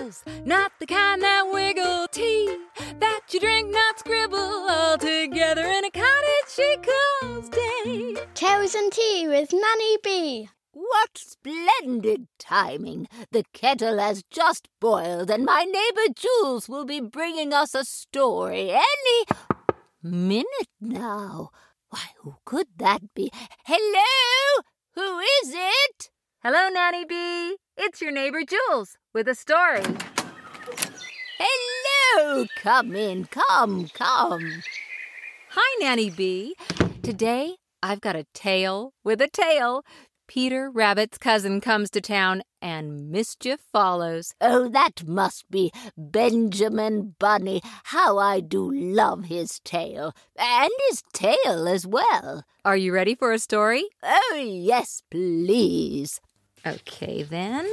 fuzz, not the kind that wiggle tea that you drink, not scribble all together in a cottage she calls day. Tales and tea with Nanny Bee. What splendid timing! The kettle has just boiled, and my neighbor Jules will be bringing us a story any minute now. Why, who could that be? Hello? Who is it? Hello, Nanny Bee. It's your neighbor Jules with a story. Hello! Come in, come, come. Hi, Nanny Bee. Today I've got a tale with a tail. Peter Rabbit's cousin comes to town and mischief follows. Oh, that must be Benjamin Bunny. How I do love his tail, and his tail as well. Are you ready for a story? Oh, yes, please. Okay, then.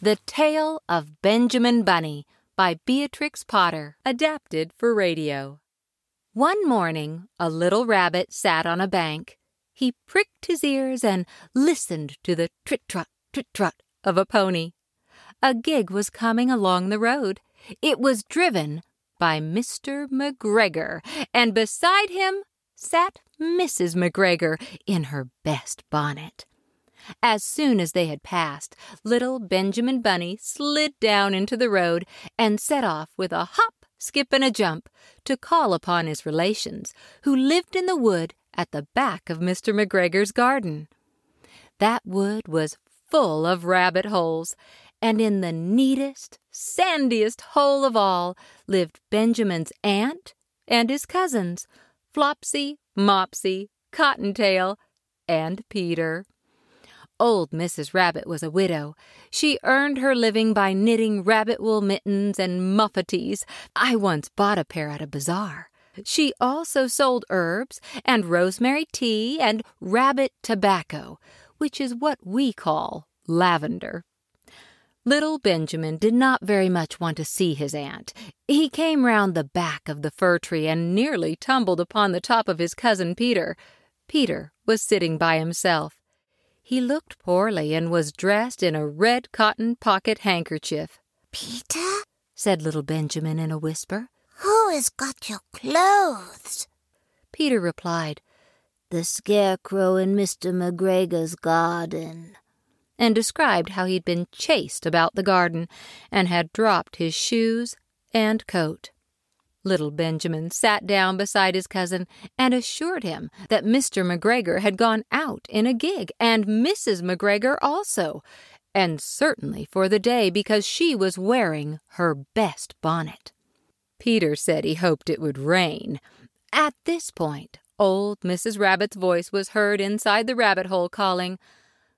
The Tale of Benjamin Bunny by Beatrix Potter, adapted for radio. One morning, a little rabbit sat on a bank. He pricked his ears and listened to the trit trot, trit trot of a pony. A gig was coming along the road. It was driven by Mr. McGregor, and beside him sat Mrs. McGregor in her best bonnet. As soon as they had passed, little Benjamin Bunny slid down into the road and set off with a hop, skip, and a jump to call upon his relations, who lived in the wood at the back of Mr. McGregor's garden. That wood was full of rabbit holes, and in the neatest, sandiest hole of all lived Benjamin's aunt and his cousins, Flopsy, Mopsy, Cottontail, and Peter. Old Mrs. Rabbit was a widow. She earned her living by knitting rabbit wool mittens and muffetees. I once bought a pair at a bazaar. She also sold herbs and rosemary tea and rabbit tobacco, which is what we call lavender. Little Benjamin did not very much want to see his aunt. He came round the back of the fir tree and nearly tumbled upon the top of his cousin Peter. Peter was sitting by himself. He looked poorly and was dressed in a red cotton pocket handkerchief. Peter, said little Benjamin in a whisper. who has got your clothes? Peter replied, The scarecrow in Mr. McGregor's garden. and described how he'd been chased about the garden and had dropped his shoes and coat. Little Benjamin sat down beside his cousin and assured him that Mr. McGregor had gone out in a gig, and Mrs. McGregor also, and certainly for the day because she was wearing her best bonnet. Peter said he hoped it would rain. At this point, old Mrs. Rabbit's voice was heard inside the rabbit hole calling,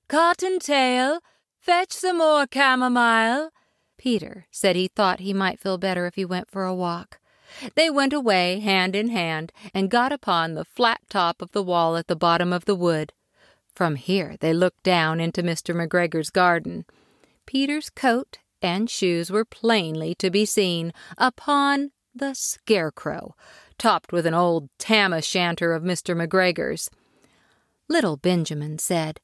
Cottontail, fetch some more chamomile. Peter said he thought he might feel better if he went for a walk. They went away hand in hand and got upon the flat top of the wall at the bottom of the wood. From here they looked down into Mr. McGregor's garden. Peter's coat and shoes were plainly to be seen upon the scarecrow, topped with an old tam o' shanter of Mr. McGregor's. Little Benjamin said,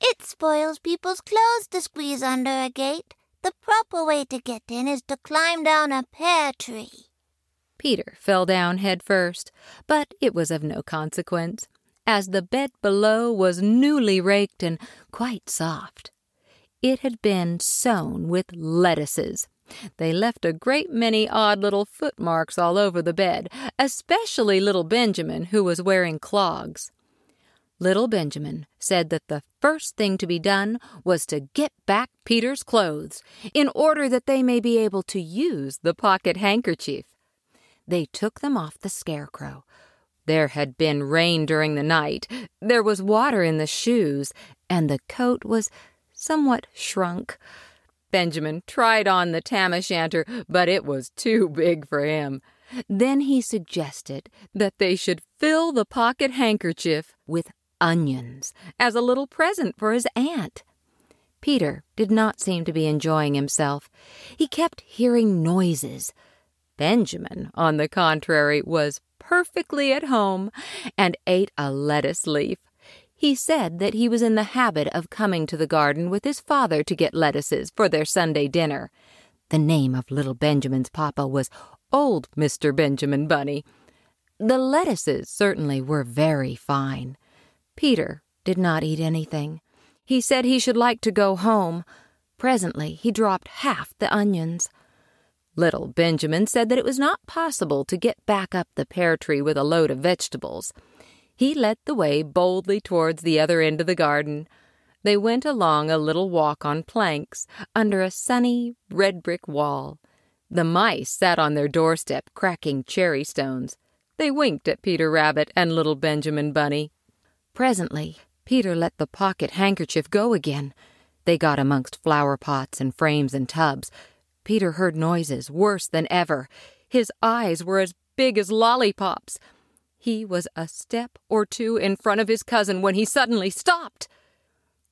It spoils people's clothes to squeeze under a gate. The proper way to get in is to climb down a pear tree. Peter fell down head first, but it was of no consequence, as the bed below was newly raked and quite soft. It had been sown with lettuces. They left a great many odd little footmarks all over the bed, especially little Benjamin, who was wearing clogs. Little Benjamin said that the first thing to be done was to get back Peter's clothes, in order that they may be able to use the pocket handkerchief. They took them off the scarecrow. There had been rain during the night, there was water in the shoes, and the coat was somewhat shrunk. Benjamin tried on the tam o' shanter, but it was too big for him. Then he suggested that they should fill the pocket handkerchief with onions as a little present for his aunt. Peter did not seem to be enjoying himself. He kept hearing noises. Benjamin, on the contrary, was perfectly at home and ate a lettuce leaf. He said that he was in the habit of coming to the garden with his father to get lettuces for their Sunday dinner. The name of little Benjamin's papa was Old Mr. Benjamin Bunny. The lettuces certainly were very fine. Peter did not eat anything. He said he should like to go home. Presently he dropped half the onions. Little Benjamin said that it was not possible to get back up the pear tree with a load of vegetables. He led the way boldly towards the other end of the garden. They went along a little walk on planks, under a sunny, red brick wall. The mice sat on their doorstep, cracking cherry stones. They winked at Peter Rabbit and little Benjamin Bunny. Presently, Peter let the pocket handkerchief go again. They got amongst flower pots and frames and tubs. Peter heard noises worse than ever. His eyes were as big as lollipops. He was a step or two in front of his cousin when he suddenly stopped.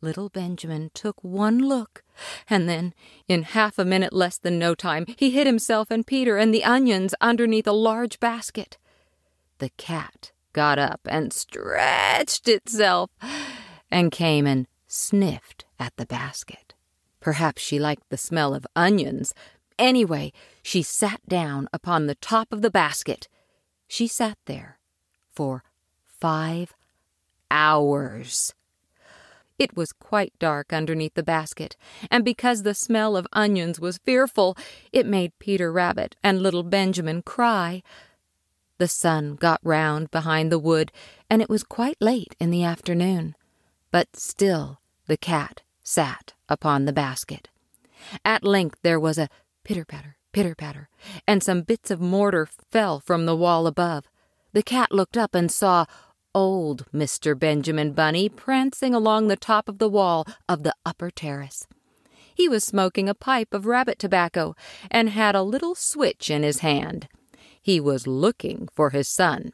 Little Benjamin took one look, and then, in half a minute less than no time, he hid himself and Peter and the onions underneath a large basket. The cat got up and stretched itself and came and sniffed at the basket. Perhaps she liked the smell of onions. Anyway, she sat down upon the top of the basket. She sat there for five hours. It was quite dark underneath the basket, and because the smell of onions was fearful, it made Peter Rabbit and little Benjamin cry. The sun got round behind the wood, and it was quite late in the afternoon. But still the cat sat upon the basket. At length there was a pitter patter, pitter patter, and some bits of mortar fell from the wall above. The cat looked up and saw old Mr. Benjamin Bunny prancing along the top of the wall of the upper terrace. He was smoking a pipe of rabbit tobacco and had a little switch in his hand. He was looking for his son.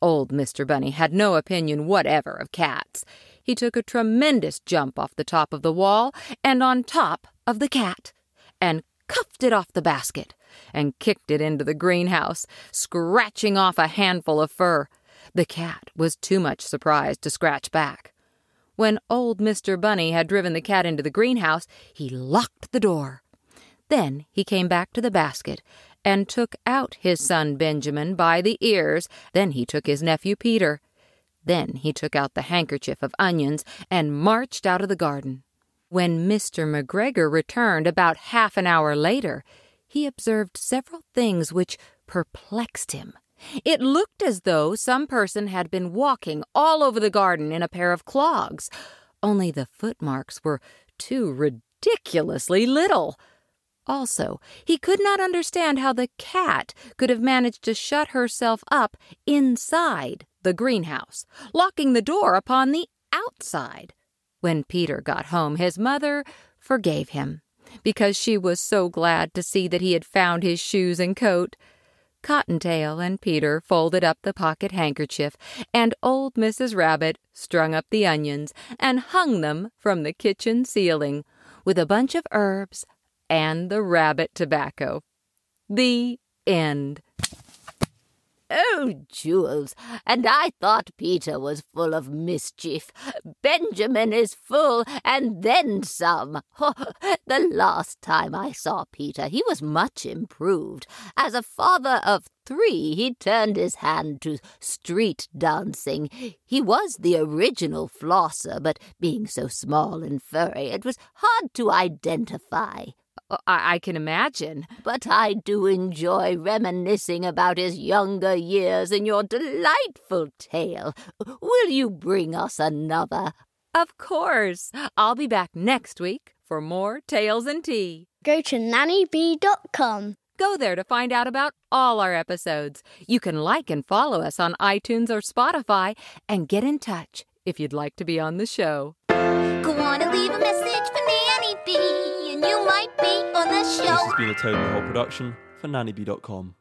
Old Mr. Bunny had no opinion whatever of cats. He took a tremendous jump off the top of the wall and on top of the cat, and cuffed it off the basket and kicked it into the greenhouse, scratching off a handful of fur. The cat was too much surprised to scratch back. When old Mr. Bunny had driven the cat into the greenhouse, he locked the door. Then he came back to the basket and took out his son Benjamin by the ears. Then he took his nephew Peter. Then he took out the handkerchief of onions and marched out of the garden. When Mr. McGregor returned about half an hour later, he observed several things which perplexed him. It looked as though some person had been walking all over the garden in a pair of clogs, only the footmarks were too ridiculously little. Also, he could not understand how the cat could have managed to shut herself up inside the greenhouse, locking the door upon the outside. When Peter got home, his mother forgave him because she was so glad to see that he had found his shoes and coat. Cottontail and Peter folded up the pocket handkerchief, and old Mrs. Rabbit strung up the onions and hung them from the kitchen ceiling with a bunch of herbs and the rabbit tobacco. The end. Oh, Jules, and I thought Peter was full of mischief. Benjamin is full, and then some. the last time I saw Peter, he was much improved. As a father of three, he turned his hand to street dancing. He was the original Flosser, but being so small and furry, it was hard to identify. Uh, I, I can imagine. But I do enjoy reminiscing about his younger years in your delightful tale. Will you bring us another? Of course. I'll be back next week for more Tales and Tea. Go to nannybee.com. Go there to find out about all our episodes. You can like and follow us on iTunes or Spotify and get in touch if you'd like to be on the show. Go on and leave a message This has been a Toad in Hole production for nannybee.com.